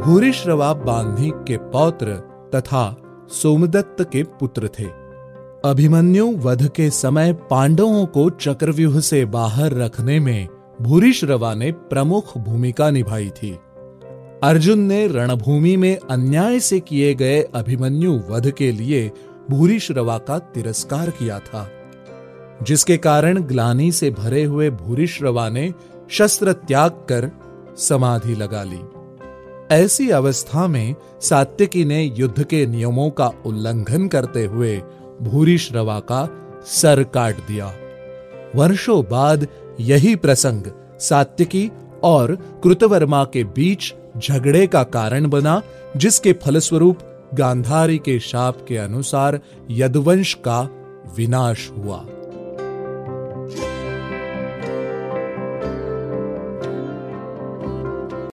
भूरिश्रवा बांधी के पौत्र तथा सोमदत्त के पुत्र थे। अभिमन्यु वध के समय पांडवों को चक्रव्यूह से बाहर रखने में भूरिश्रवा ने प्रमुख भूमिका निभाई थी। अर्जुन ने रणभूमि में अन्याय से किए गए अभिमन्यु वध के लिए भूरिश्रवा का तिरस्कार किया था, जिसके कारण ग्लानी से भरे हुए भूरिश्रवा ने शस्त्र त्याग कर समाधि लगा ली। ऐसी अवस्था में सात्यकी ने युद्ध के नियमों का उल्लंघन करते हुए भूरिश्रवा का सर काट दिया। वर्षों बाद यही प्रसंग सात्यकी और कृतवर्मा के बीच झगड़े का कारण बना, जिसके फलस्वरूप गांधारी के शाप के अनुसार यदवंश का विनाश हुआ।